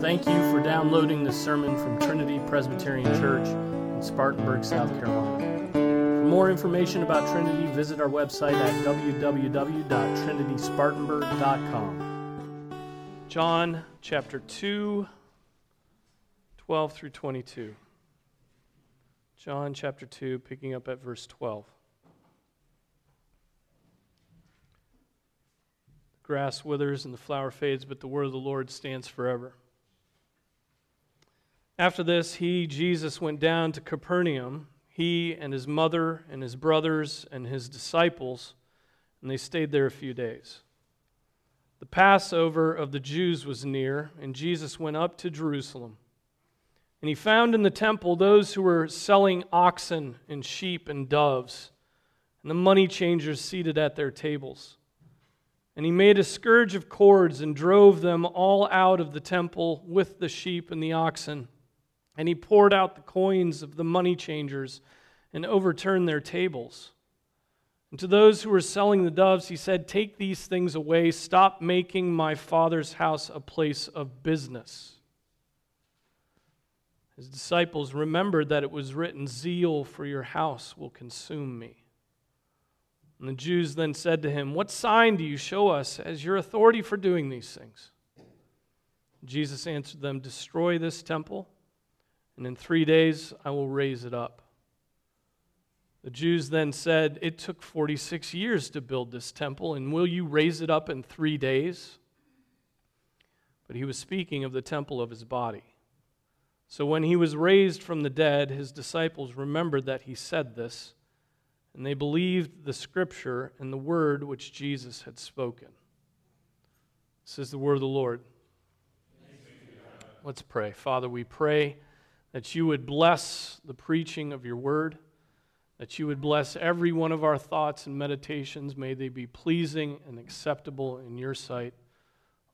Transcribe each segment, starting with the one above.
Thank you for downloading this sermon from Trinity Presbyterian Church in Spartanburg, South Carolina. For more information about Trinity, visit our website at www.trinityspartanburg.com. John chapter 2, 12 through 22. John chapter 2, picking up at verse 12. The grass withers and the flower fades, but the word of the Lord stands forever. After this, he, Jesus, went down to Capernaum, he and his mother and his brothers and his disciples, and they stayed there a few days. The Passover of the Jews was near, and Jesus went up to Jerusalem. And he found in the temple those who were selling oxen and sheep and doves, and the money changers seated at their tables. And he made a scourge of cords and drove them all out of the temple with the sheep and the oxen. And he poured out the coins of the money changers and overturned their tables. And to those who were selling the doves, he said, Take these things away. Stop making my father's house a place of business. His disciples remembered that it was written, Zeal for your house will consume me. And the Jews then said to him, What sign do you show us as your authority for doing these things? Jesus answered them, Destroy this temple and in three days I will raise it up. The Jews then said, It took 46 years to build this temple, and will you raise it up in three days? But he was speaking of the temple of his body. So when he was raised from the dead, his disciples remembered that he said this, and they believed the scripture and the word which Jesus had spoken. This is the word of the Lord. Let's pray. Father, we pray that you would bless the preaching of your word, that you would bless every one of our thoughts and meditations. May they be pleasing and acceptable in your sight,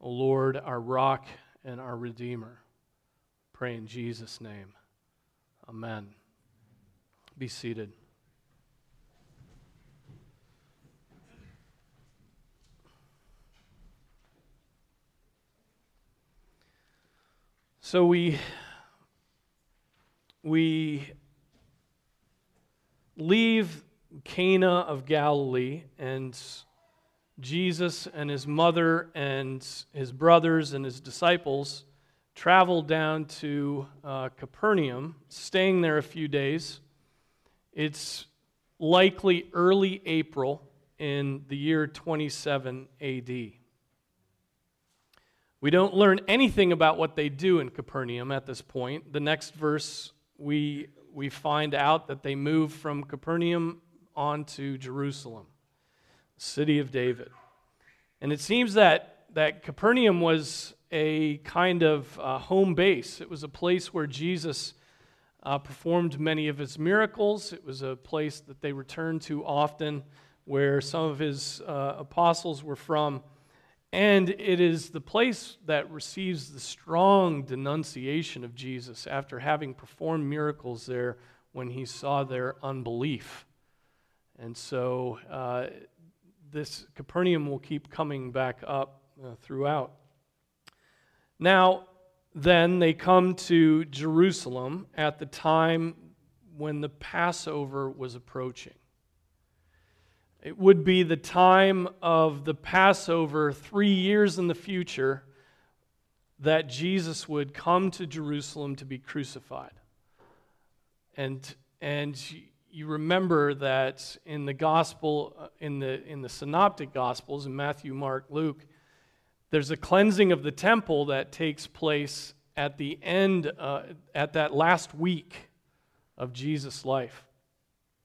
O Lord, our rock and our redeemer. Pray in Jesus' name. Amen. Be seated. So we we leave Cana of Galilee, and Jesus and his mother and his brothers and his disciples travel down to uh, Capernaum, staying there a few days. It's likely early April in the year 27 AD. We don't learn anything about what they do in Capernaum at this point. The next verse we, we find out that they move from Capernaum on to Jerusalem, city of David. And it seems that, that Capernaum was a kind of uh, home base. It was a place where Jesus uh, performed many of his miracles. It was a place that they returned to often, where some of his uh, apostles were from. And it is the place that receives the strong denunciation of Jesus after having performed miracles there when he saw their unbelief. And so uh, this Capernaum will keep coming back up uh, throughout. Now, then they come to Jerusalem at the time when the Passover was approaching. It would be the time of the Passover, three years in the future, that Jesus would come to Jerusalem to be crucified. And, and you remember that in the gospel, uh, in the, in the synoptic gospels, in Matthew, Mark, Luke, there's a cleansing of the temple that takes place at the end, uh, at that last week of Jesus' life.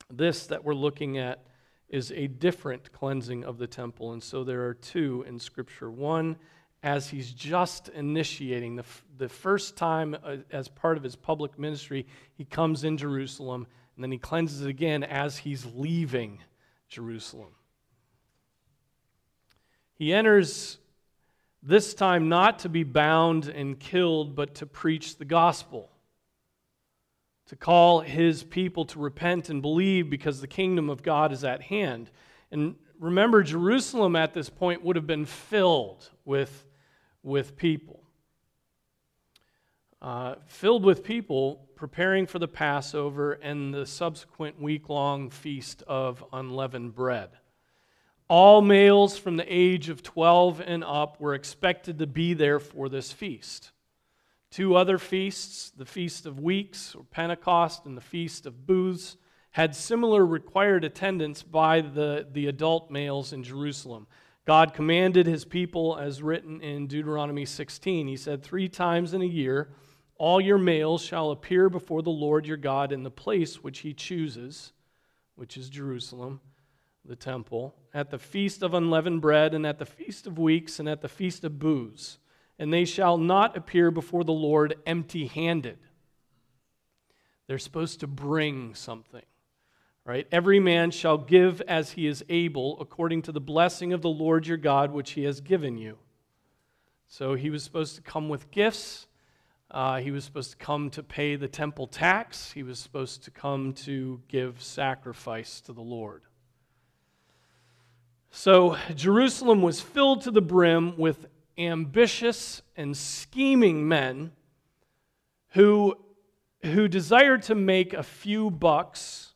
This that we're looking at is a different cleansing of the temple. And so there are two in Scripture. One, as he's just initiating, the, the first time uh, as part of his public ministry, he comes in Jerusalem, and then he cleanses again as he's leaving Jerusalem. He enters this time not to be bound and killed, but to preach the gospel to call his people to repent and believe because the kingdom of God is at hand. And remember, Jerusalem at this point would have been filled with, with people. uh, filled with people preparing for the Passover and the subsequent week long feast of unleavened bread. All males from the age of 12 and up were expected to be there for this feast. Two other feasts, the Feast of Weeks or Pentecost and the Feast of Booths, had similar required attendance by the, the adult males in Jerusalem. God commanded his people, as written in Deuteronomy 16. He said, Three times in a year, all your males shall appear before the Lord your God in the place which he chooses, which is Jerusalem, the temple, at the feast of unleavened bread, and at the feast of weeks, and at the feast of booths. And they shall not appear before the Lord empty handed. They're supposed to bring something. Right? Every man shall give as he is able, according to the blessing of the Lord your God, which he has given you. So he was supposed to come with gifts. Uh, he was supposed to come to pay the temple tax. He was supposed to come to give sacrifice to the Lord. So Jerusalem was filled to the brim with ambitious and scheming men who, who desired to make a few bucks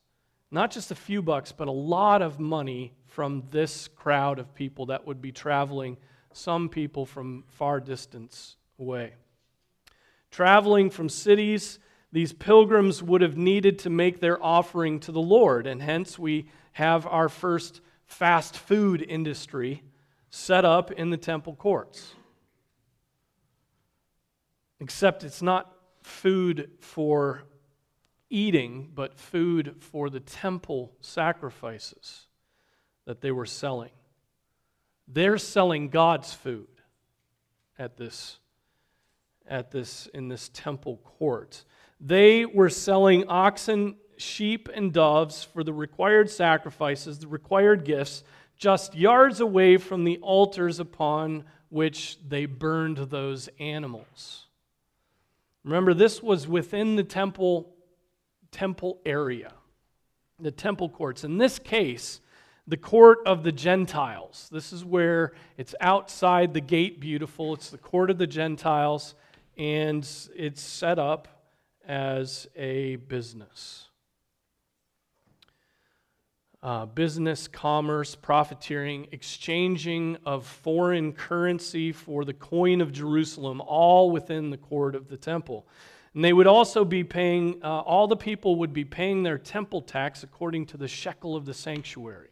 not just a few bucks, but a lot of money from this crowd of people that would be traveling, some people from far distance away. Traveling from cities, these pilgrims would have needed to make their offering to the Lord, and hence we have our first fast food industry set up in the temple courts. Except it's not food for eating, but food for the temple sacrifices that they were selling. They're selling God's food at this, at this in this temple court. They were selling oxen, sheep, and doves for the required sacrifices, the required gifts, just yards away from the altars upon which they burned those animals. Remember, this was within the temple temple area, the temple courts. In this case, the court of the Gentiles. This is where it's outside the gate beautiful. It's the court of the Gentiles, and it's set up as a business. Uh, business, commerce, profiteering, exchanging of foreign currency for the coin of Jerusalem, all within the court of the temple. And they would also be paying, uh, all the people would be paying their temple tax according to the shekel of the sanctuary.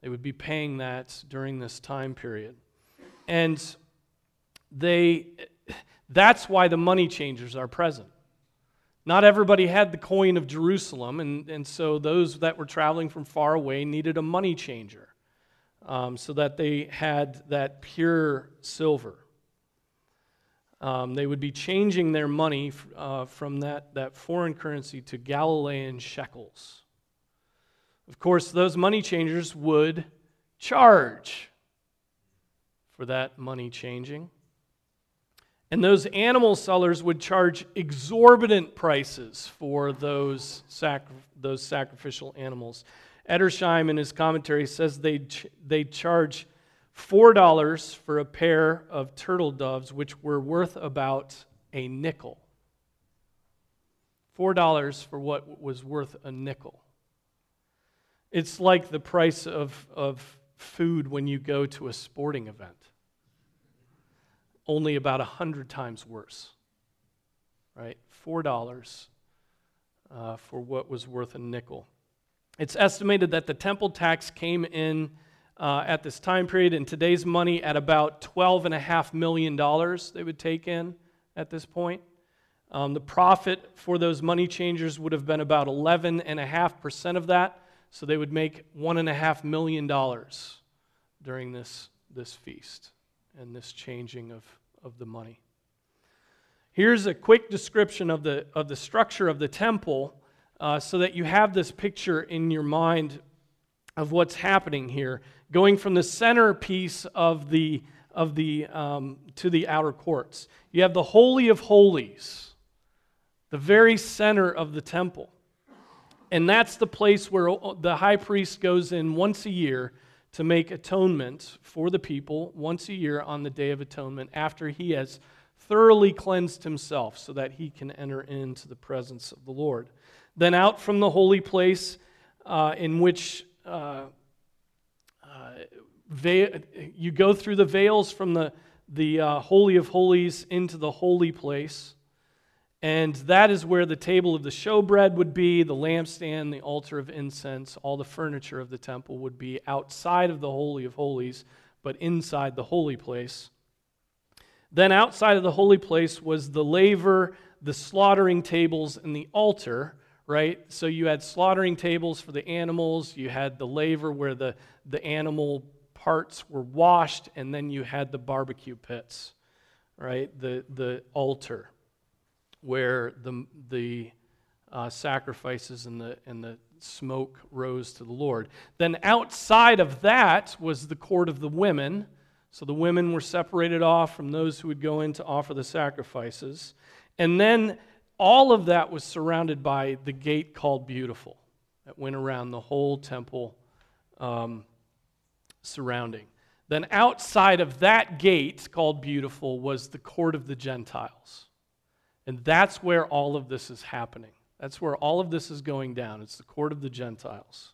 They would be paying that during this time period. And they, that's why the money changers are present. Not everybody had the coin of Jerusalem, and, and so those that were traveling from far away needed a money changer um, so that they had that pure silver. Um, they would be changing their money uh, from that, that foreign currency to Galilean shekels. Of course, those money changers would charge for that money changing. And those animal sellers would charge exorbitant prices for those, sac- those sacrificial animals. Edersheim, in his commentary, says they ch- they charge $4 for a pair of turtle doves, which were worth about a nickel. $4 for what was worth a nickel. It's like the price of, of food when you go to a sporting event, only about a 100 times worse. Right? $4 uh, for what was worth a nickel. It's estimated that the temple tax came in uh, at this time period in today's money at about $12.5 million they would take in at this point. Um, the profit for those money changers would have been about 11.5% of that, so they would make $1.5 million during this, this feast and this changing of, of the money. Here's a quick description of the, of the structure of the temple uh, so that you have this picture in your mind of what's happening here going from the centerpiece of the, of the, um, to the outer courts. You have the Holy of Holies, the very center of the temple. And that's the place where the high priest goes in once a year to make atonement for the people, once a year on the Day of Atonement, after he has thoroughly cleansed himself so that he can enter into the presence of the Lord. Then out from the holy place, uh, in which uh, uh, you go through the veils from the, the uh, Holy of Holies into the holy place. And that is where the table of the showbread would be, the lampstand, the altar of incense, all the furniture of the temple would be outside of the Holy of Holies, but inside the holy place. Then outside of the holy place was the laver, the slaughtering tables, and the altar, right? So you had slaughtering tables for the animals, you had the laver where the, the animal parts were washed, and then you had the barbecue pits, right? The, the altar where the, the uh, sacrifices and the, and the smoke rose to the Lord. Then outside of that was the court of the women. So the women were separated off from those who would go in to offer the sacrifices. And then all of that was surrounded by the gate called Beautiful that went around the whole temple um, surrounding. Then outside of that gate called Beautiful was the court of the Gentiles. And that's where all of this is happening. That's where all of this is going down. It's the court of the Gentiles.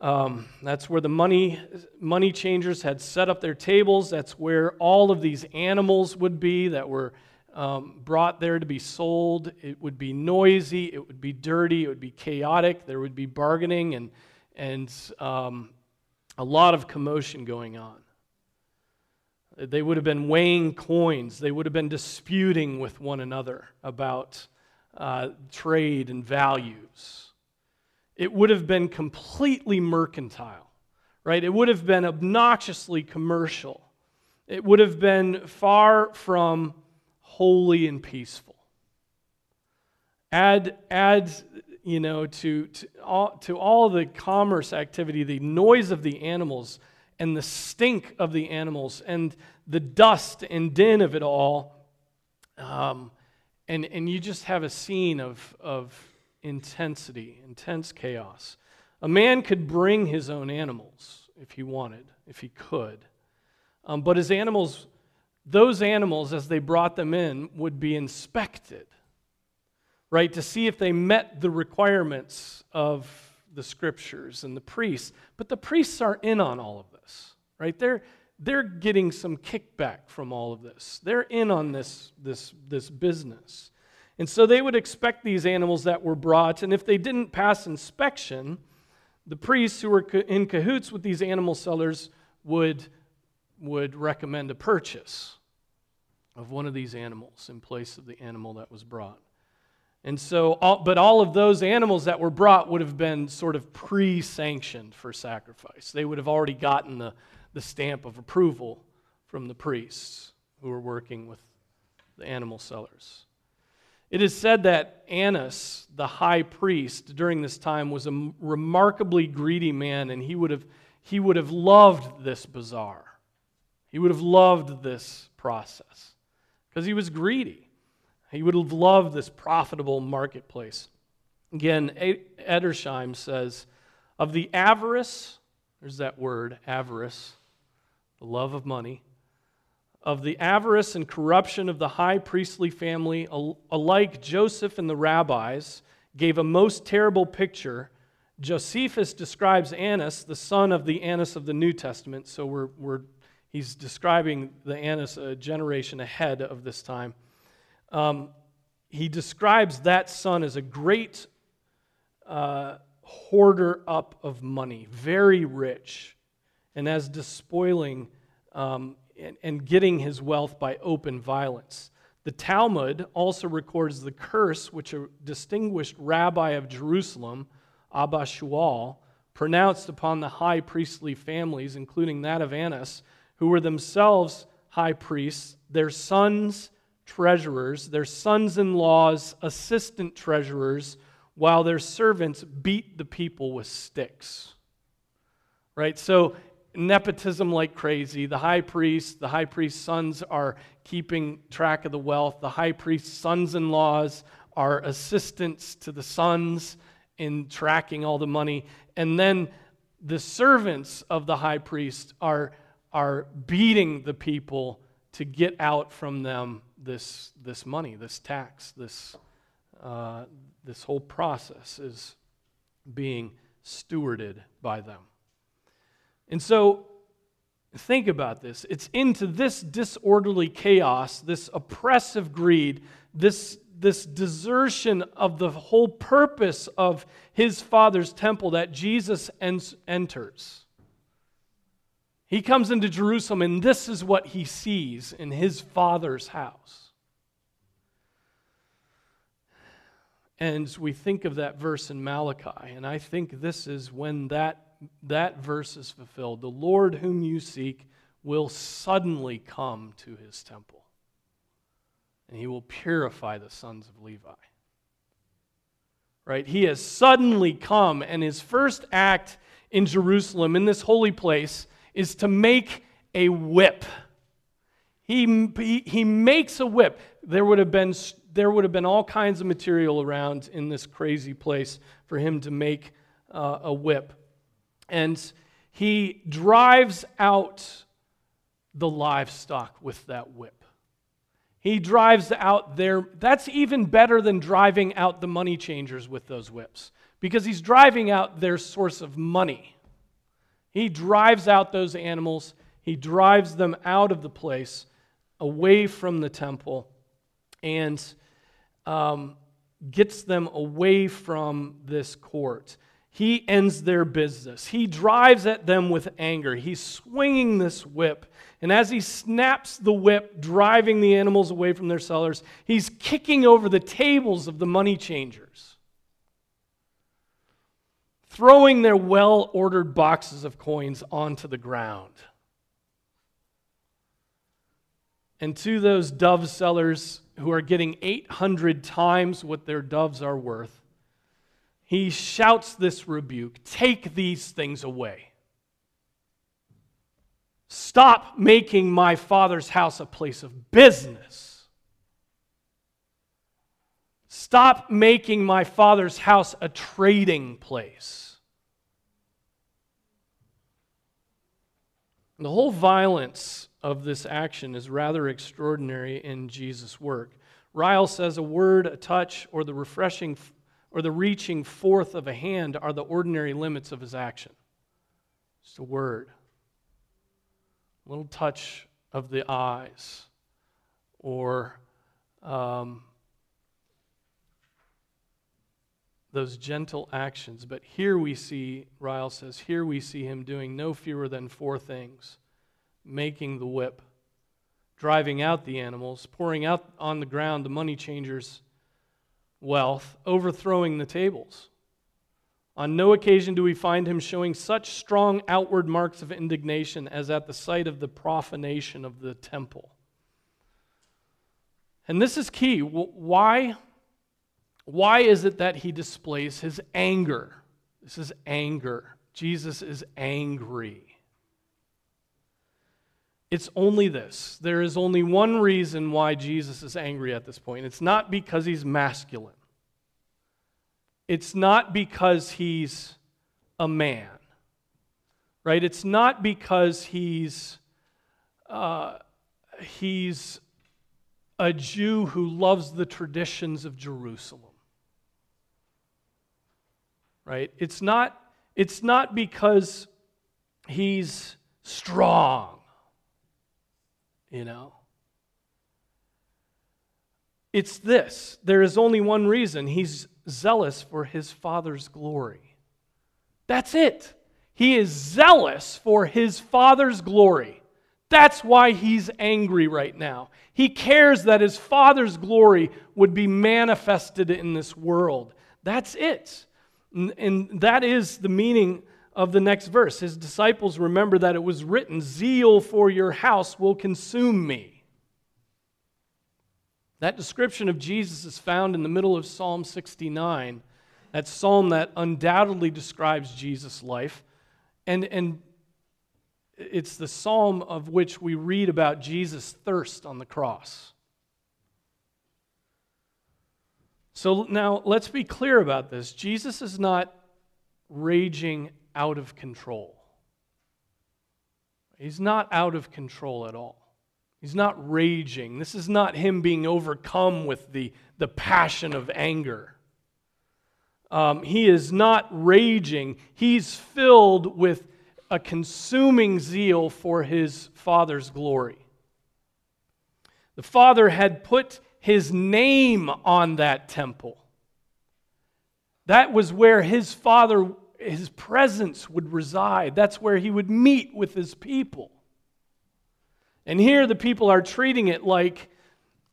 Um, that's where the money, money changers had set up their tables. That's where all of these animals would be that were um, brought there to be sold. It would be noisy, it would be dirty, it would be chaotic. There would be bargaining and, and um, a lot of commotion going on. They would have been weighing coins. They would have been disputing with one another about uh, trade and values. It would have been completely mercantile, right? It would have been obnoxiously commercial. It would have been far from holy and peaceful. Add, add you know, to, to, all, to all the commerce activity, the noise of the animals and the stink of the animals and the dust and din of it all. Um, and, and you just have a scene of, of intensity, intense chaos. A man could bring his own animals if he wanted, if he could. Um, but his animals, those animals, as they brought them in, would be inspected, right, to see if they met the requirements of the scriptures and the priests. But the priests are in on all of this, right? They're, they're getting some kickback from all of this. They're in on this, this, this business. And so they would expect these animals that were brought, and if they didn't pass inspection, the priests who were in cahoots with these animal sellers would, would recommend a purchase of one of these animals in place of the animal that was brought. And so, all, but all of those animals that were brought would have been sort of pre sanctioned for sacrifice. They would have already gotten the, the stamp of approval from the priests who were working with the animal sellers. It is said that Annas, the high priest, during this time was a remarkably greedy man, and he would have, he would have loved this bazaar. He would have loved this process because he was greedy. He would have loved this profitable marketplace. Again, Edersheim says, Of the avarice, there's that word, avarice, the love of money, of the avarice and corruption of the high priestly family, alike Joseph and the rabbis gave a most terrible picture. Josephus describes Annas, the son of the Annas of the New Testament, so we're, we're, he's describing the Annas a generation ahead of this time. Um, he describes that son as a great uh, hoarder up of money, very rich, and as despoiling um, and, and getting his wealth by open violence. The Talmud also records the curse which a distinguished rabbi of Jerusalem, Abba Shaul, pronounced upon the high priestly families, including that of Annas, who were themselves high priests, their sons treasurers, their sons in laws assistant treasurers, while their servants beat the people with sticks. Right? So, nepotism like crazy. The high priest, the high priest's sons are keeping track of the wealth. The high priest's sons in laws are assistants to the sons in tracking all the money. And then the servants of the high priest are, are beating the people to get out from them this, this money, this tax, this, uh, this whole process is being stewarded by them. And so, think about this. It's into this disorderly chaos, this oppressive greed, this, this desertion of the whole purpose of his father's temple that Jesus enters. He comes into Jerusalem, and this is what he sees in his father's house. And we think of that verse in Malachi, and I think this is when that, that verse is fulfilled. The Lord whom you seek will suddenly come to his temple, and he will purify the sons of Levi. Right? He has suddenly come, and his first act in Jerusalem, in this holy place, is to make a whip. He, he, he makes a whip. There would, have been, there would have been all kinds of material around in this crazy place for him to make uh, a whip. And he drives out the livestock with that whip. He drives out their, that's even better than driving out the money changers with those whips, because he's driving out their source of money. He drives out those animals, he drives them out of the place, away from the temple, and um, gets them away from this court. He ends their business. He drives at them with anger. He's swinging this whip. And as he snaps the whip, driving the animals away from their sellers, he's kicking over the tables of the money changers throwing their well ordered boxes of coins onto the ground. And to those dove sellers who are getting 800 times what their doves are worth, he shouts this rebuke Take these things away. Stop making my father's house a place of business. Stop making my father's house a trading place. The whole violence of this action is rather extraordinary in Jesus' work. Ryle says a word, a touch, or the refreshing or the reaching forth of a hand are the ordinary limits of his action. Just a word, a little touch of the eyes, or um, those gentle actions. But here we see, Ryle says, here we see him doing no fewer than four things making the whip, driving out the animals, pouring out on the ground the money changers' wealth, overthrowing the tables. On no occasion do we find him showing such strong outward marks of indignation as at the sight of the profanation of the temple. And this is key. Why? Why is it that he displays his anger? This is anger. Jesus is angry. It's only this. There is only one reason why Jesus is angry at this point. It's not because he's masculine, it's not because he's a man, right? It's not because he's. Uh, he's a Jew who loves the traditions of Jerusalem right? It's not, it's not because he's strong, you know. It's this there is only one reason he's zealous for his father's glory. That's it. He is zealous for his father's glory. That's why he's angry right now. He cares that his father's glory would be manifested in this world. That's it. And that is the meaning of the next verse. His disciples remember that it was written, Zeal for your house will consume me. That description of Jesus is found in the middle of Psalm 69, that psalm that undoubtedly describes Jesus' life. And, and it's the psalm of which we read about Jesus' thirst on the cross. So now let's be clear about this. Jesus is not raging out of control. He's not out of control at all. He's not raging. This is not him being overcome with the, the passion of anger. Um, he is not raging. He's filled with a consuming zeal for his Father's glory. The Father had put his name on that temple. That was where his Father, his presence would reside. That's where he would meet with his people. And here the people are treating it like,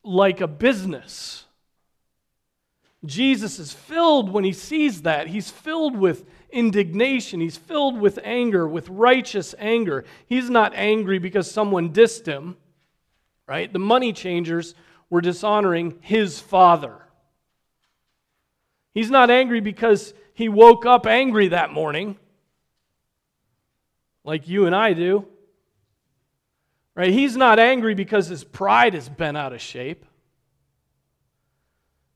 like a business. Jesus is filled when he sees that. He's filled with indignation. He's filled with anger, with righteous anger. He's not angry because someone dissed him, right? The money changers were dishonoring his father. He's not angry because he woke up angry that morning, like you and I do. Right? He's not angry because his pride has been out of shape.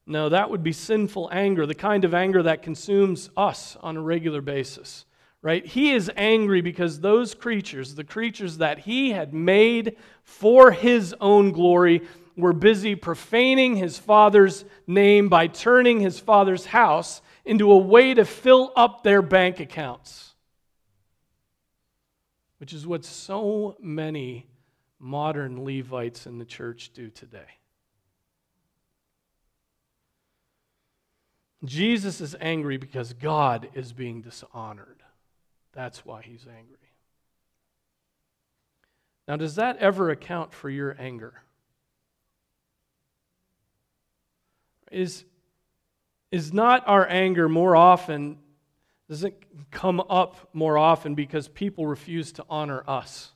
No, that would be sinful anger, the kind of anger that consumes us on a regular basis. Right? He is angry because those creatures, the creatures that he had made for his own glory, were busy profaning his father's name by turning his father's house into a way to fill up their bank accounts. Which is what so many modern Levites in the church do today. Jesus is angry because God is being dishonored. That's why he's angry. Now, does that ever account for your anger? Is, is not our anger more often, doesn't come up more often because people refuse to honor us?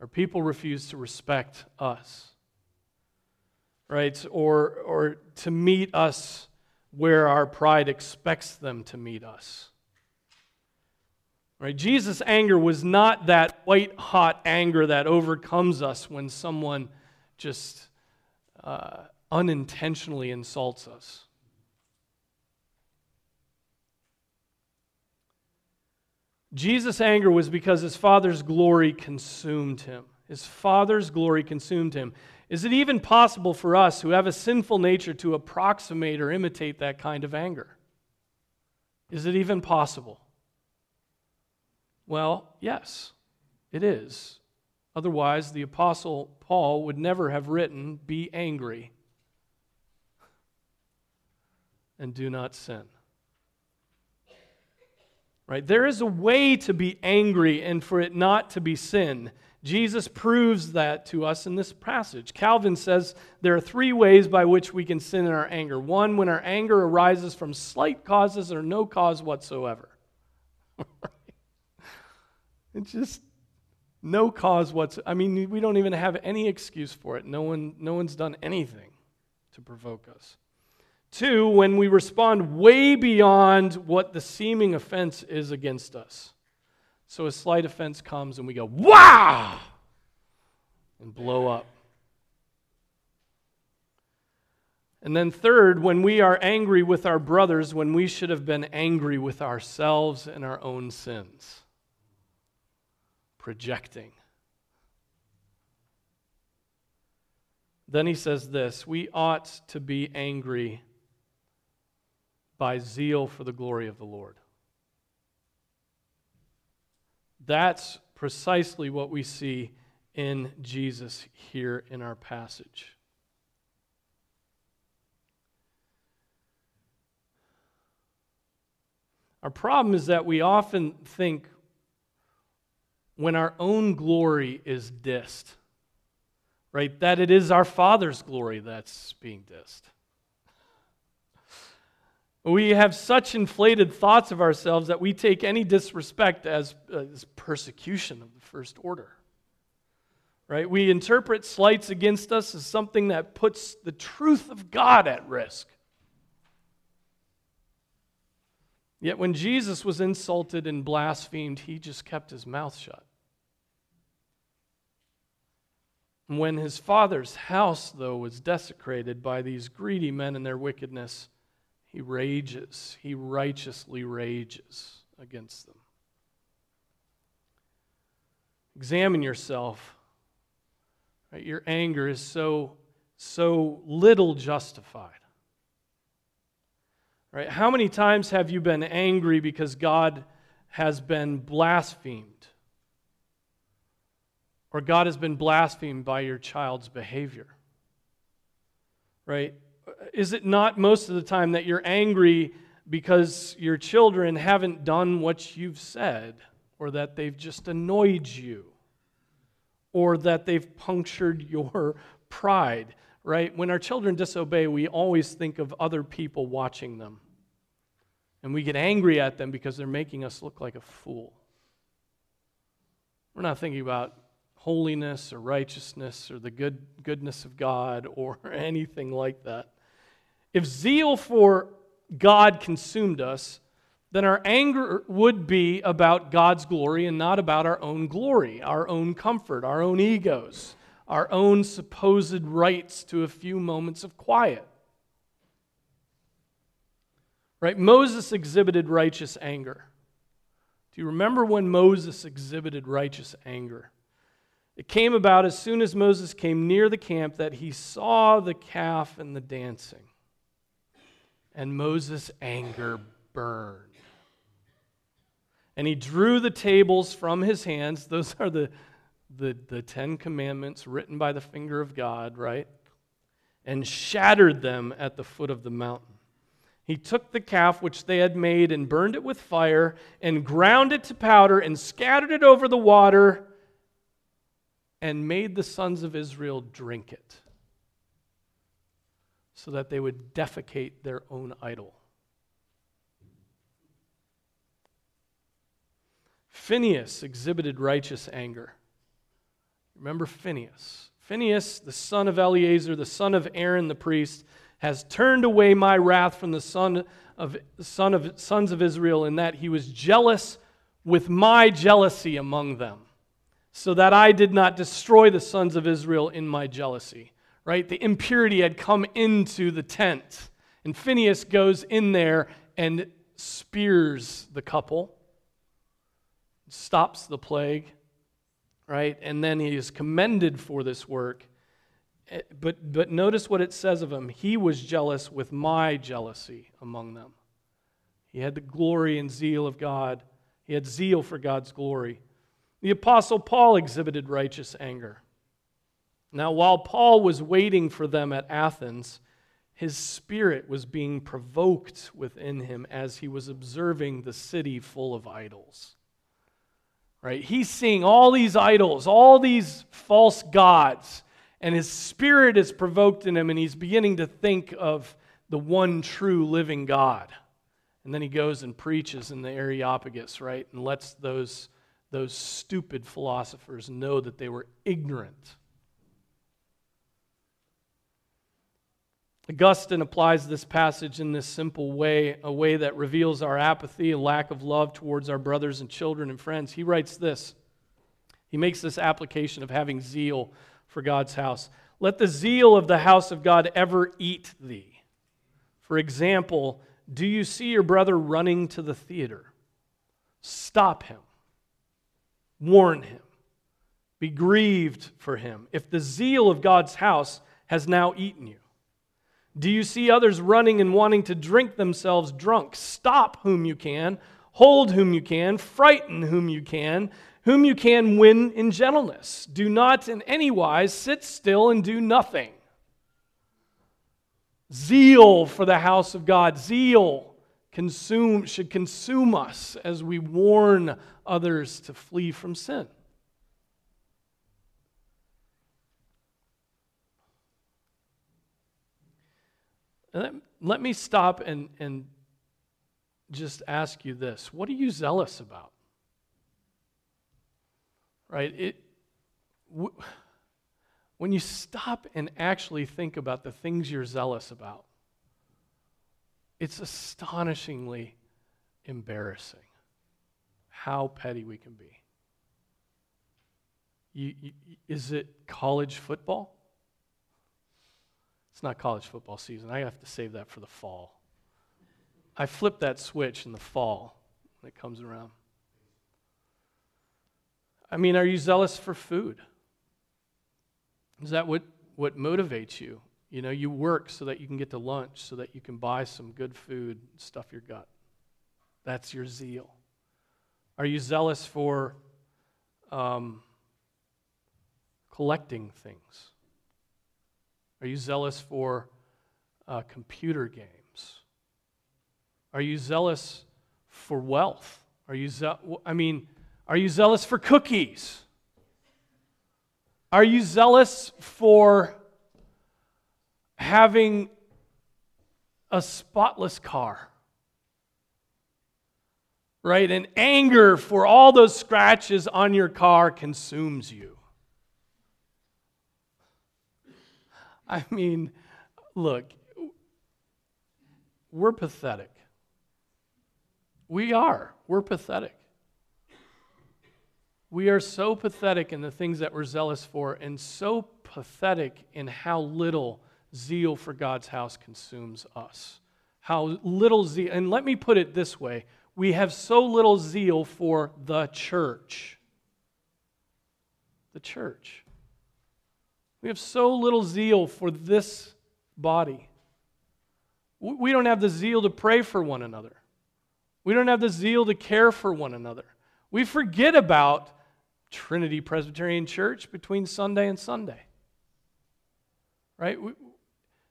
Or people refuse to respect us? Right? Or, or to meet us where our pride expects them to meet us. Right? Jesus' anger was not that white hot anger that overcomes us when someone just uh, unintentionally insults us. Jesus' anger was because his Father's glory consumed him. His Father's glory consumed him. Is it even possible for us who have a sinful nature to approximate or imitate that kind of anger? Is it even possible? Well, yes, it is. Otherwise, the Apostle Paul would never have written, Be angry and do not sin. Right? There is a way to be angry and for it not to be sin. Jesus proves that to us in this passage. Calvin says there are three ways by which we can sin in our anger. One, when our anger arises from slight causes or no cause whatsoever. it's just no cause whatsoever. I mean, we don't even have any excuse for it. No, one, no one's done anything to provoke us. Two, when we respond way beyond what the seeming offense is against us. So a slight offense comes and we go, wow, and blow up. And then, third, when we are angry with our brothers, when we should have been angry with ourselves and our own sins. Projecting. Then he says this we ought to be angry by zeal for the glory of the Lord. That's precisely what we see in Jesus here in our passage. Our problem is that we often think when our own glory is dissed, right, that it is our Father's glory that's being dissed. We have such inflated thoughts of ourselves that we take any disrespect as, as persecution of the first order. Right? We interpret slights against us as something that puts the truth of God at risk. Yet when Jesus was insulted and blasphemed, he just kept his mouth shut. When his father's house, though, was desecrated by these greedy men and their wickedness, he rages, he righteously rages against them. Examine yourself. Right? Your anger is so, so little justified. Right? How many times have you been angry because God has been blasphemed? Or God has been blasphemed by your child's behavior? Right? Is it not most of the time that you're angry because your children haven't done what you've said, or that they've just annoyed you, or that they've punctured your pride? Right? When our children disobey, we always think of other people watching them. And we get angry at them because they're making us look like a fool. We're not thinking about holiness or righteousness or the good, goodness of God or anything like that. If zeal for God consumed us, then our anger would be about God's glory and not about our own glory, our own comfort, our own egos, our own supposed rights to a few moments of quiet. Right? Moses exhibited righteous anger. Do you remember when Moses exhibited righteous anger? It came about as soon as Moses came near the camp that he saw the calf and the dancing. And Moses' anger burned. And he drew the tables from his hands. Those are the, the, the Ten Commandments written by the finger of God, right? And shattered them at the foot of the mountain. He took the calf which they had made and burned it with fire and ground it to powder and scattered it over the water and made the sons of Israel drink it so that they would defecate their own idol. Phineas exhibited righteous anger. Remember Phineas. Phineas, the son of Eleazar, the son of Aaron the priest, has turned away my wrath from the son of, son of, sons of Israel in that he was jealous with my jealousy among them, so that I did not destroy the sons of Israel in my jealousy. Right? The impurity had come into the tent. And Phineas goes in there and spears the couple, stops the plague, right? And then he is commended for this work. Eh, but, but notice what it says of him. He was jealous with my jealousy among them. He had the glory and zeal of God, he had zeal for God's glory. The Apostle Paul exhibited righteous anger. Now, while Paul was waiting for them at Athens, his spirit was being provoked within him as he was observing the city full of idols. Right? He's seeing all these idols, all these false gods and his spirit is provoked in him, and he's beginning to think of the one true living God. And then he goes and preaches in the Areopagus, right? And lets those, those stupid philosophers know that they were ignorant. Augustine applies this passage in this simple way, a way that reveals our apathy, a lack of love towards our brothers and children and friends. He writes this. He makes this application of having zeal for God's house. Let the zeal of the house of God ever eat thee. For example, do you see your brother running to the theater? Stop him, warn him, be grieved for him. If the zeal of God's house has now eaten you, do you see others running and wanting to drink themselves drunk? Stop whom you can, hold whom you can, frighten whom you can, whom you can win in gentleness. Do not in any wise sit still and do nothing. Zeal for the house of God, zeal consume, should consume us as we warn others to flee from sin. Let, let me stop and, and just ask you this what are you zealous about? right? It, w- when you stop and actually think about the things you're zealous about, it's astonishingly embarrassing how petty we can be. You, you, is it college football? It's not college football season. I have to save that for the fall. I flip that switch in the fall when it comes around. I mean, are you zealous for food? Is that what, what motivates you? You know, you work so that you can get to lunch, so that you can buy some good food, stuff your gut. That's your zeal. Are you zealous for um, collecting things? Are you zealous for uh, computer games? Are you zealous for wealth? Are you, ze- I mean, are you zealous for cookies? Are you zealous for having a spotless car? Right? And anger for all those scratches on your car consumes you. I mean, look, we're pathetic. We are. We're pathetic. We are so pathetic in the things that we're zealous for, and so pathetic in how little zeal for God's house consumes us. How little zeal, and let me put it this way we have so little zeal for the church. The church. We have so little zeal for this body. We don't have the zeal to pray for one another. We don't have the zeal to care for one another. We forget about Trinity Presbyterian Church between Sunday and Sunday. Right?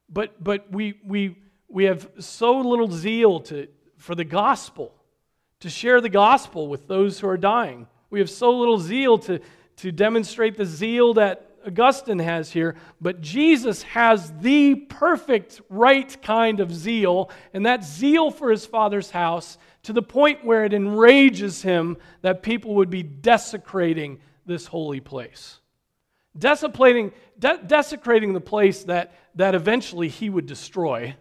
But, but we, we, we have so little zeal to, for the gospel, to share the gospel with those who are dying. We have so little zeal to, to demonstrate the zeal that Augustine has here, but Jesus has the perfect right kind of zeal, and that zeal for his Father's house to the point where it enrages him that people would be desecrating this holy place. Desecrating, de- desecrating the place that, that eventually he would destroy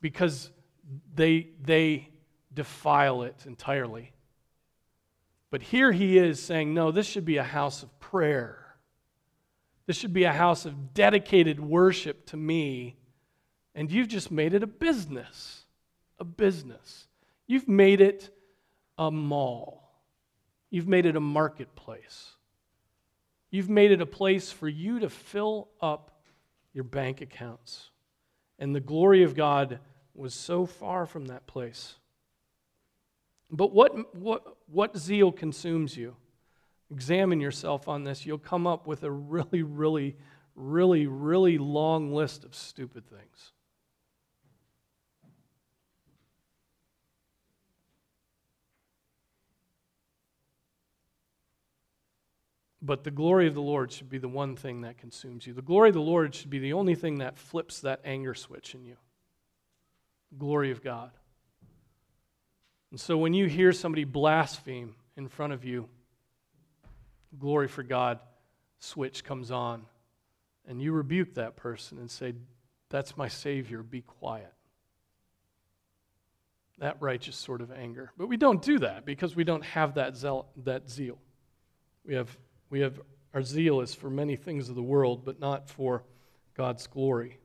because they, they defile it entirely. But here he is saying, no, this should be a house of prayer. This should be a house of dedicated worship to me. And you've just made it a business. A business. You've made it a mall. You've made it a marketplace. You've made it a place for you to fill up your bank accounts. And the glory of God was so far from that place. But what, what, what zeal consumes you? Examine yourself on this. You'll come up with a really, really, really, really long list of stupid things. But the glory of the Lord should be the one thing that consumes you. The glory of the Lord should be the only thing that flips that anger switch in you. Glory of God. And so when you hear somebody blaspheme in front of you, glory for God switch comes on, and you rebuke that person and say, That's my Savior, be quiet. That righteous sort of anger. But we don't do that because we don't have that, zeal, that zeal. We have we have our zeal is for many things of the world, but not for God's glory.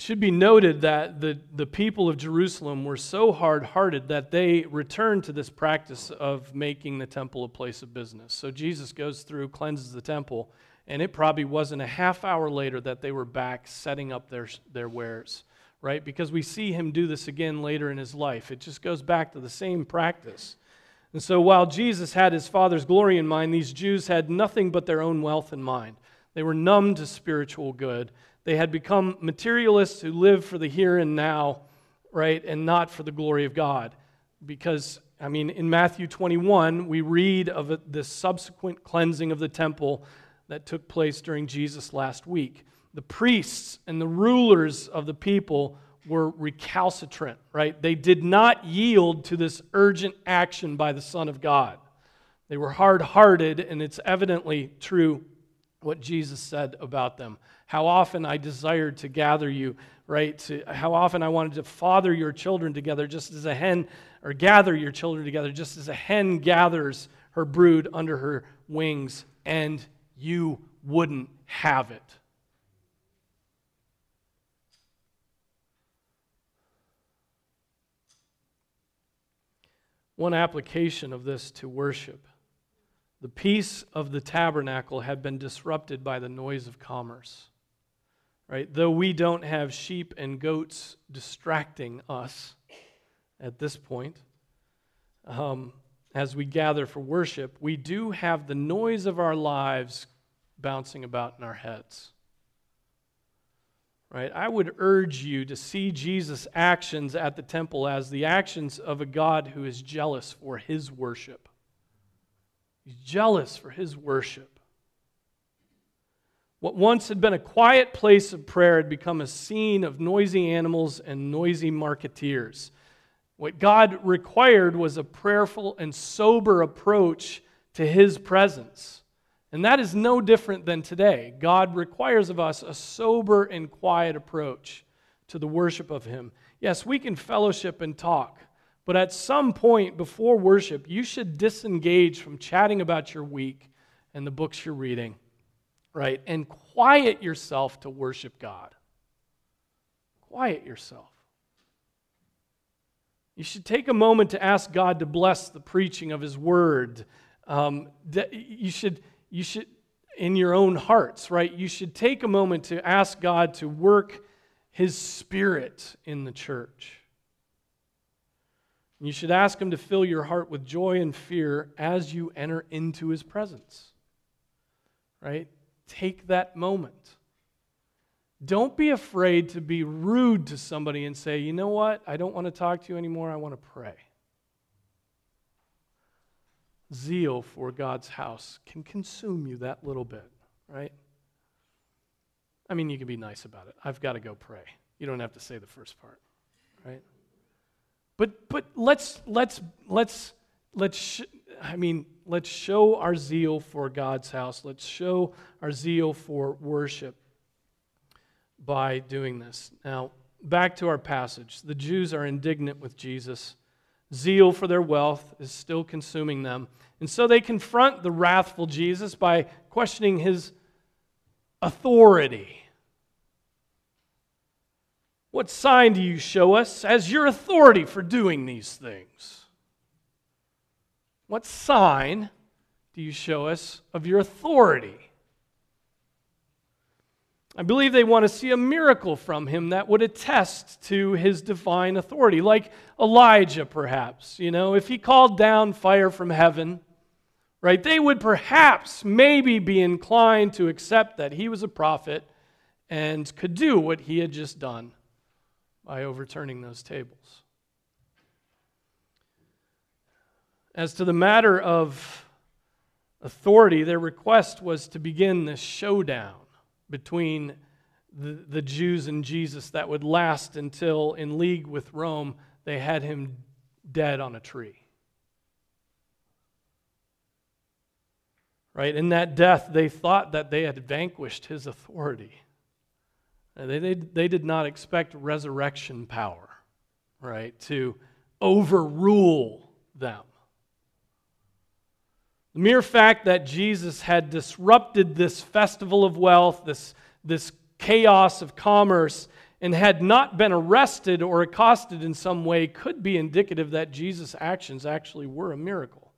It should be noted that the, the people of Jerusalem were so hard hearted that they returned to this practice of making the temple a place of business. So Jesus goes through, cleanses the temple, and it probably wasn't a half hour later that they were back setting up their, their wares, right? Because we see him do this again later in his life. It just goes back to the same practice. And so while Jesus had his Father's glory in mind, these Jews had nothing but their own wealth in mind. They were numb to spiritual good. They had become materialists who live for the here and now, right, and not for the glory of God. Because, I mean, in Matthew 21, we read of the subsequent cleansing of the temple that took place during Jesus' last week. The priests and the rulers of the people were recalcitrant, right? They did not yield to this urgent action by the Son of God. They were hard hearted, and it's evidently true what Jesus said about them. How often I desired to gather you, right? To, how often I wanted to father your children together, just as a hen, or gather your children together, just as a hen gathers her brood under her wings, and you wouldn't have it. One application of this to worship The peace of the tabernacle had been disrupted by the noise of commerce. Right? Though we don't have sheep and goats distracting us at this point, um, as we gather for worship, we do have the noise of our lives bouncing about in our heads. Right? I would urge you to see Jesus' actions at the temple as the actions of a God who is jealous for his worship. He's jealous for his worship. What once had been a quiet place of prayer had become a scene of noisy animals and noisy marketeers. What God required was a prayerful and sober approach to his presence. And that is no different than today. God requires of us a sober and quiet approach to the worship of him. Yes, we can fellowship and talk, but at some point before worship, you should disengage from chatting about your week and the books you're reading, right? And quiet yourself to worship God. Quiet yourself. You should take a moment to ask God to bless the preaching of His Word. Um, you should, you should, in your own hearts, right? You should take a moment to ask God to work His Spirit in the church. You should ask Him to fill your heart with joy and fear as you enter into His presence, right? Take that moment. Don't be afraid to be rude to somebody and say, you know what? I don't want to talk to you anymore. I want to pray. Zeal for God's house can consume you that little bit, right? I mean, you can be nice about it. I've got to go pray. You don't have to say the first part, right? But but let's let's let's let's sh- I mean, let's show our zeal for God's house. Let's show our zeal for worship by doing this. Now, back to our passage. The Jews are indignant with Jesus. Zeal for their wealth is still consuming them. And so they confront the wrathful Jesus by questioning his authority. What sign do you show us as your authority for doing these things? What sign do you show us of your authority? I believe they want to see a miracle from him that would attest to his divine authority, like Elijah, perhaps. You know, if he called down fire from heaven, right, they would perhaps maybe be inclined to accept that he was a prophet and could do what he had just done by overturning those tables. As to the matter of authority, their request was to begin this showdown between the, the Jews and Jesus that would last until, in league with Rome, they had him dead on a tree. Right? In that death, they thought that they had vanquished his authority. They, they, they did not expect resurrection power, right, to overrule them. The mere fact that Jesus had disrupted this festival of wealth, this, this chaos of commerce, and had not been arrested or accosted in some way could be indicative that Jesus' actions actually were a miracle.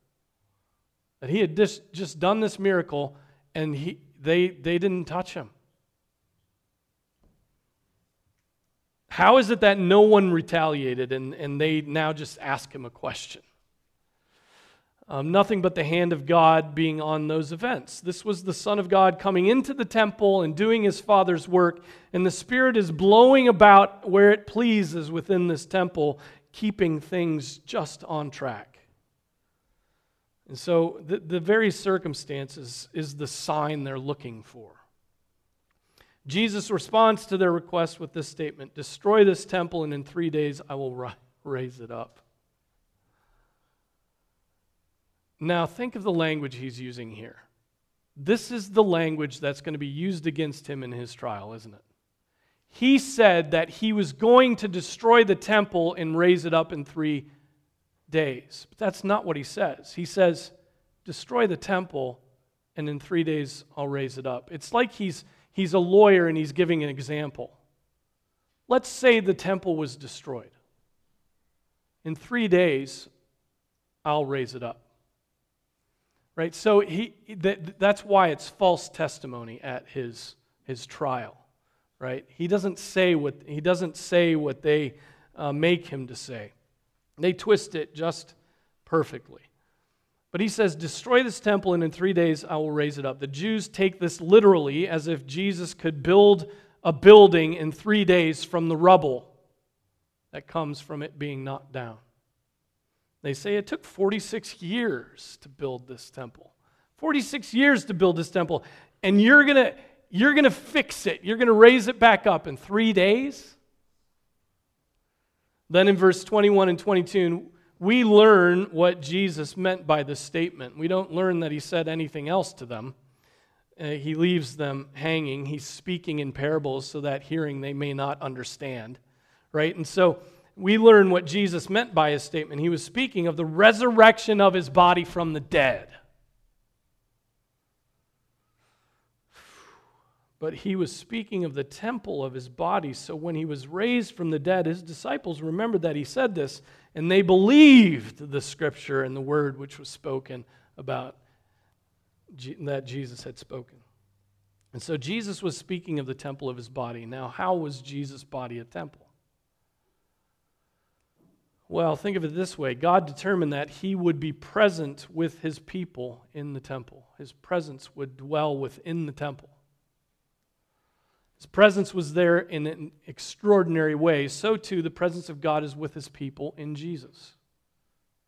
That he had just, just done this miracle and he, they, they didn't touch him. How is it that no one retaliated and, and they now just ask him a question? Um, nothing but the hand of God being on those events. This was the Son of God coming into the temple and doing his Father's work, and the Spirit is blowing about where it pleases within this temple, keeping things just on track. And so the, the very circumstances is the sign they're looking for. Jesus responds to their request with this statement Destroy this temple, and in three days I will raise it up. Now, think of the language he's using here. This is the language that's going to be used against him in his trial, isn't it? He said that he was going to destroy the temple and raise it up in three days. But that's not what he says. He says, Destroy the temple, and in three days I'll raise it up. It's like he's, he's a lawyer and he's giving an example. Let's say the temple was destroyed. In three days, I'll raise it up. Right? So he, that, that's why it's false testimony at his, his trial. Right? He doesn't say what, he doesn't say what they uh, make him to say. They twist it just perfectly. But he says, Destroy this temple, and in three days I will raise it up. The Jews take this literally as if Jesus could build a building in three days from the rubble that comes from it being knocked down. They say it took 46 years to build this temple. 46 years to build this temple. And you're going to you're going to fix it. You're going to raise it back up in 3 days? Then in verse 21 and 22, we learn what Jesus meant by this statement. We don't learn that he said anything else to them. Uh, he leaves them hanging. He's speaking in parables so that hearing they may not understand. Right? And so we learn what Jesus meant by his statement. He was speaking of the resurrection of his body from the dead. But he was speaking of the temple of his body. So when he was raised from the dead, his disciples remembered that he said this, and they believed the scripture and the word which was spoken about that Jesus had spoken. And so Jesus was speaking of the temple of his body. Now, how was Jesus' body a temple? Well, think of it this way God determined that he would be present with his people in the temple, his presence would dwell within the temple. His presence was there in an extraordinary way. So, too, the presence of God is with his people in Jesus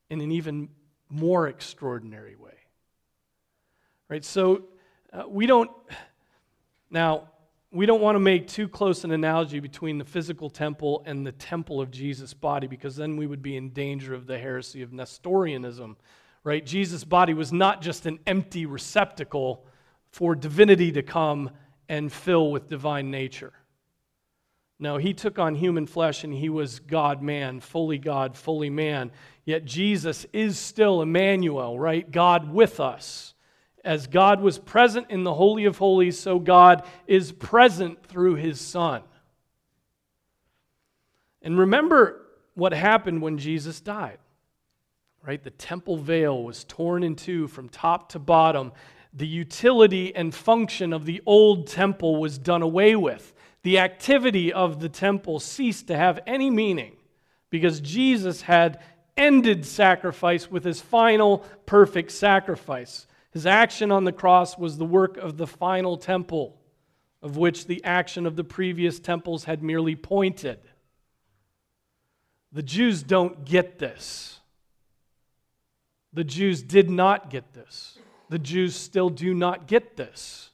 in an even more extraordinary way. Right? So, uh, we don't, now, we don't want to make too close an analogy between the physical temple and the temple of Jesus' body because then we would be in danger of the heresy of Nestorianism, right? Jesus' body was not just an empty receptacle for divinity to come and fill with divine nature. No, he took on human flesh and he was God man, fully God, fully man. Yet Jesus is still Emmanuel, right? God with us. As God was present in the Holy of Holies, so God is present through his Son. And remember what happened when Jesus died, right? The temple veil was torn in two from top to bottom. The utility and function of the old temple was done away with. The activity of the temple ceased to have any meaning because Jesus had ended sacrifice with his final perfect sacrifice. His action on the cross was the work of the final temple, of which the action of the previous temples had merely pointed. The Jews don't get this. The Jews did not get this. The Jews still do not get this.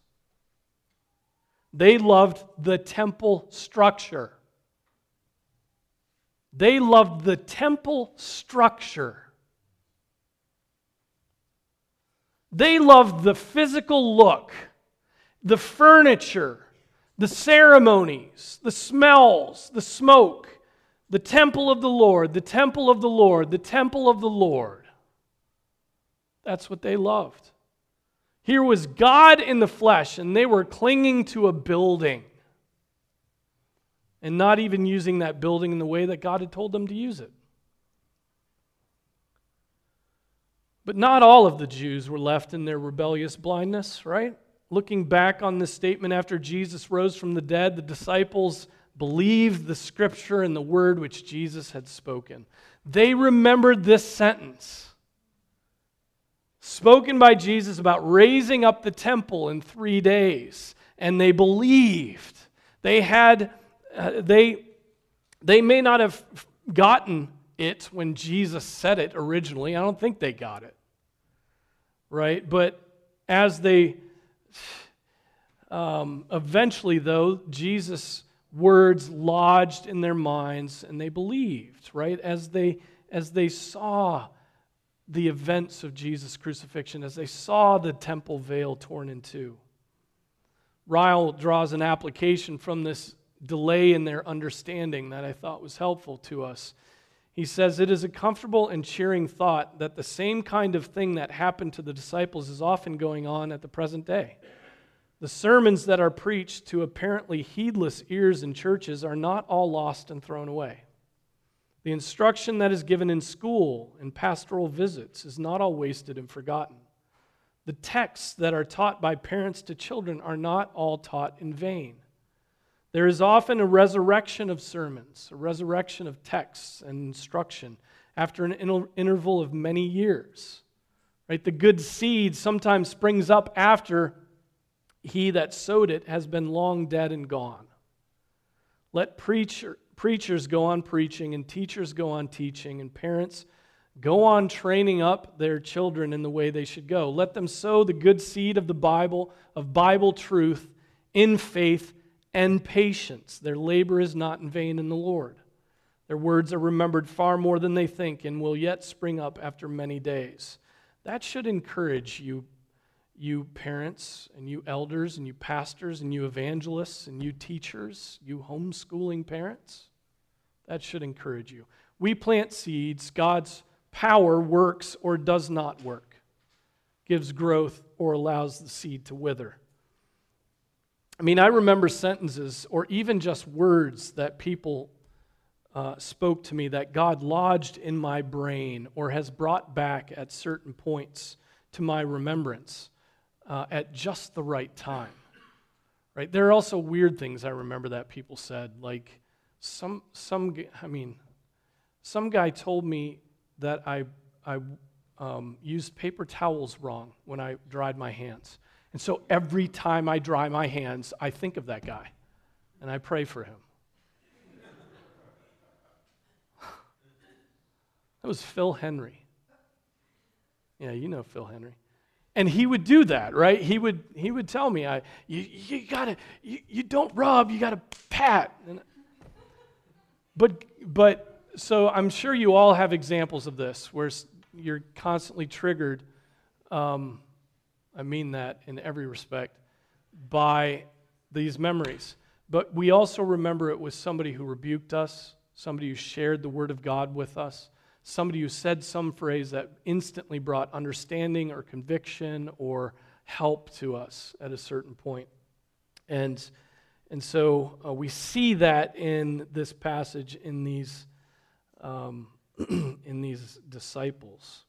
They loved the temple structure. They loved the temple structure They loved the physical look, the furniture, the ceremonies, the smells, the smoke, the temple of the Lord, the temple of the Lord, the temple of the Lord. That's what they loved. Here was God in the flesh, and they were clinging to a building and not even using that building in the way that God had told them to use it. But not all of the Jews were left in their rebellious blindness, right? Looking back on this statement after Jesus rose from the dead, the disciples believed the scripture and the word which Jesus had spoken. They remembered this sentence spoken by Jesus about raising up the temple in three days, and they believed. They had, uh, they, they may not have gotten it when Jesus said it originally. I don't think they got it. Right? But as they um, eventually, though, Jesus' words lodged in their minds and they believed, right? As they, as they saw the events of Jesus' crucifixion, as they saw the temple veil torn in two. Ryle draws an application from this delay in their understanding that I thought was helpful to us. He says, It is a comfortable and cheering thought that the same kind of thing that happened to the disciples is often going on at the present day. The sermons that are preached to apparently heedless ears in churches are not all lost and thrown away. The instruction that is given in school and pastoral visits is not all wasted and forgotten. The texts that are taught by parents to children are not all taught in vain. There is often a resurrection of sermons, a resurrection of texts and instruction after an interval of many years. Right? The good seed sometimes springs up after he that sowed it has been long dead and gone. Let preacher, preachers go on preaching, and teachers go on teaching, and parents go on training up their children in the way they should go. Let them sow the good seed of the Bible, of Bible truth, in faith and patience. Their labor is not in vain in the Lord. Their words are remembered far more than they think and will yet spring up after many days. That should encourage you, you parents, and you elders, and you pastors, and you evangelists, and you teachers, you homeschooling parents. That should encourage you. We plant seeds. God's power works or does not work, gives growth or allows the seed to wither. I mean, I remember sentences or even just words that people uh, spoke to me that God lodged in my brain or has brought back at certain points to my remembrance uh, at just the right time. Right? There are also weird things I remember that people said, like some some I mean, some guy told me that I I um, used paper towels wrong when I dried my hands. And so every time I dry my hands, I think of that guy and I pray for him. That was Phil Henry. Yeah, you know Phil Henry. And he would do that, right? He would, he would tell me, I, you, you gotta, you, you don't rub, you gotta pat. And, but, but, so I'm sure you all have examples of this where you're constantly triggered um, I mean that in every respect, by these memories. But we also remember it with somebody who rebuked us, somebody who shared the Word of God with us, somebody who said some phrase that instantly brought understanding or conviction or help to us at a certain point. And, and so uh, we see that in this passage in these, um, in these disciples.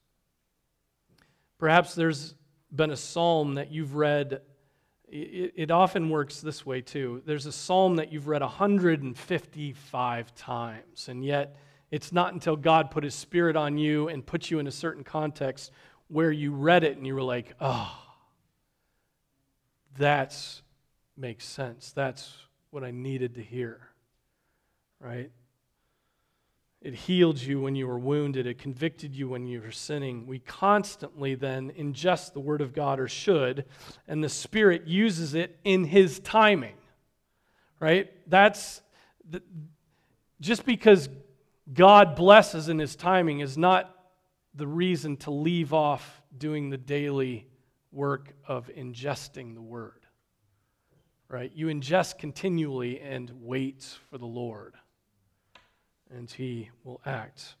Perhaps there's been a psalm that you've read, it, it often works this way too. There's a psalm that you've read 155 times, and yet it's not until God put his spirit on you and put you in a certain context where you read it and you were like, ah, oh, that makes sense. That's what I needed to hear. Right? It healed you when you were wounded. It convicted you when you were sinning. We constantly then ingest the Word of God, or should, and the Spirit uses it in His timing. Right? That's the, just because God blesses in His timing is not the reason to leave off doing the daily work of ingesting the Word. Right? You ingest continually and wait for the Lord and he will act.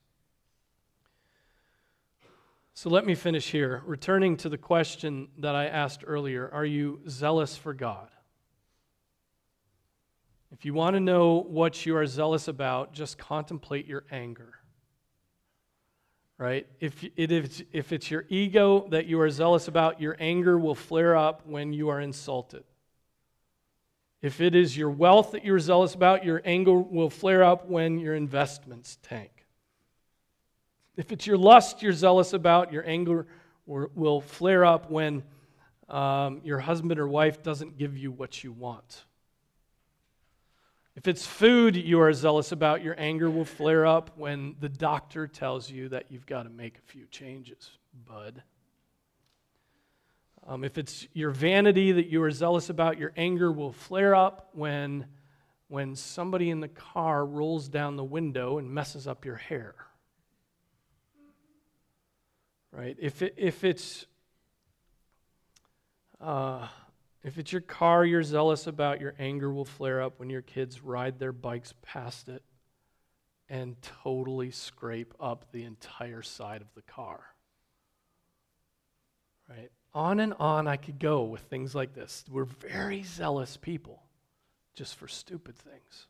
So let me finish here, returning to the question that I asked earlier Are you zealous for God? If you want to know what you are zealous about, just contemplate your anger. Right? If, it is, if it's your ego that you are zealous about, your anger will flare up when you are insulted. If it is your wealth that you're zealous about, your anger will flare up when your investments tank. If it's your lust you're zealous about, your anger will flare up when um, your husband or wife doesn't give you what you want. If it's food you are zealous about, your anger will flare up when the doctor tells you that you've got to make a few changes, bud. Um, if it's your vanity that you are zealous about, your anger will flare up when, when somebody in the car rolls down the window and messes up your hair. Right? If, it, if it's uh, if it's your car you're zealous about, your anger will flare up when your kids ride their bikes past it and totally scrape up the entire side of the car. Right? On and on I could go with things like this. We're very zealous people just for stupid things.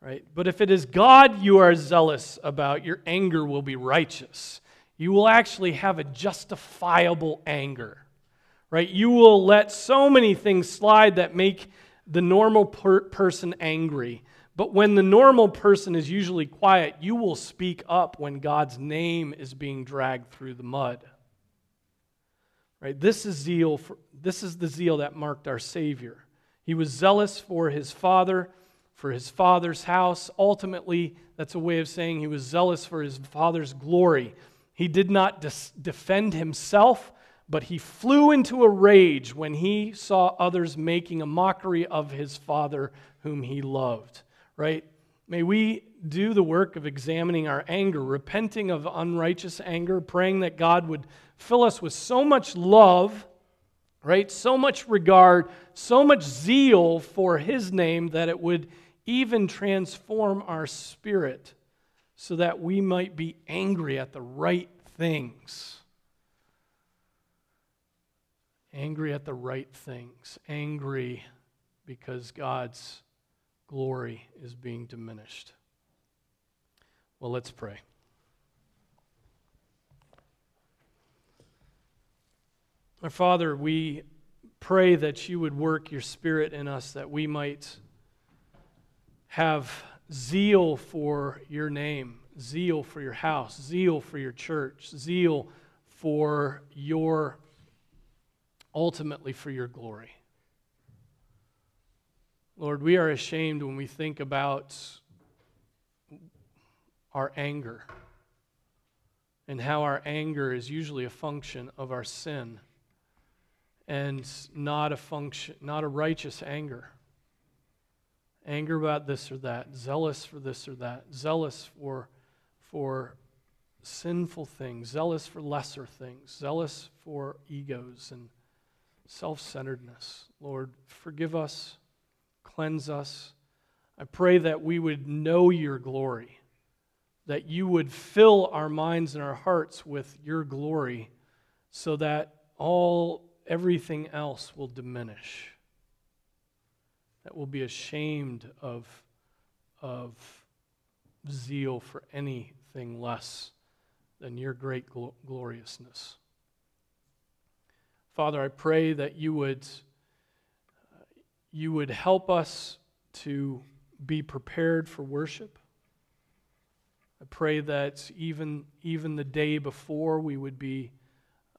Right? But if it is God you are zealous about, your anger will be righteous. You will actually have a justifiable anger. right? You will let so many things slide that make the normal per- person angry. But when the normal person is usually quiet, you will speak up when God's name is being dragged through the mud. Right? This is zeal for, this is the zeal that marked our Savior. He was zealous for his father, for his father's house. Ultimately, that's a way of saying he was zealous for his father's glory. He did not dis- defend himself, but he flew into a rage when he saw others making a mockery of his father whom he loved. Right? May we do the work of examining our anger, repenting of unrighteous anger, praying that God would fill us with so much love, right? So much regard, so much zeal for his name that it would even transform our spirit so that we might be angry at the right things. Angry at the right things. Angry because God's glory is being diminished. Well, let's pray. Our Father, we pray that you would work your Spirit in us that we might have zeal for your name, zeal for your house, zeal for your church, zeal for your, ultimately for your glory. Lord, we are ashamed when we think about our anger and how our anger is usually a function of our sin and not a function not a righteous anger anger about this or that, zealous for this or that, zealous for, for sinful things, zealous for lesser things, zealous for egos and self centeredness. Lord, forgive us, cleanse us. I pray that we would know your glory, that you would fill our minds and our hearts with your glory so that all everything else will diminish that will be ashamed of, of zeal for anything less than your great gl- gloriousness. Father, I pray that you would, uh, you would help us to be prepared for worship. I pray that even, even the day before we would be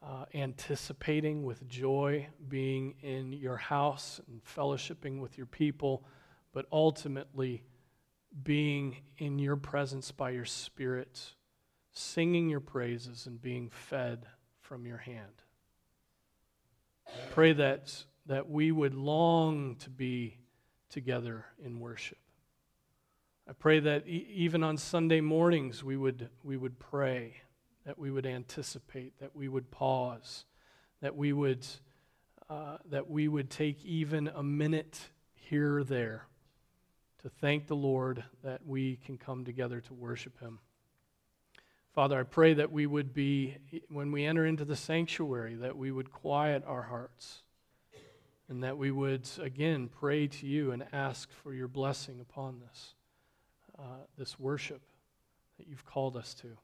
uh, anticipating with joy being in your house and fellowshipping with your people, but ultimately being in your presence by your Spirit, singing your praises and being fed from your hand. Pray that, that we would long to be together in worship. I pray that e- even on Sunday mornings we would, we would pray that we would anticipate, that we would pause, that we would, uh, that we would take even a minute here or there to thank the Lord that we can come together to worship Him. Father, I pray that we would be, when we enter into the sanctuary, that we would quiet our hearts and that we would, again, pray to you and ask for your blessing upon this, uh, this worship that you've called us to.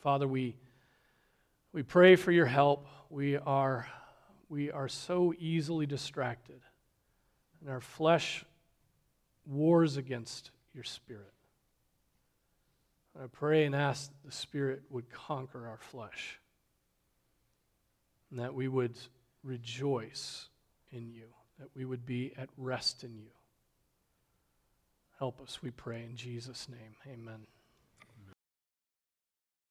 Father, we, we pray for your help. We are, we are so easily distracted, and our flesh wars against your spirit. I pray and ask that the Spirit would conquer our flesh and that we would rejoice in you, that we would be at rest in you. Help us, we pray, in Jesus' name. Amen.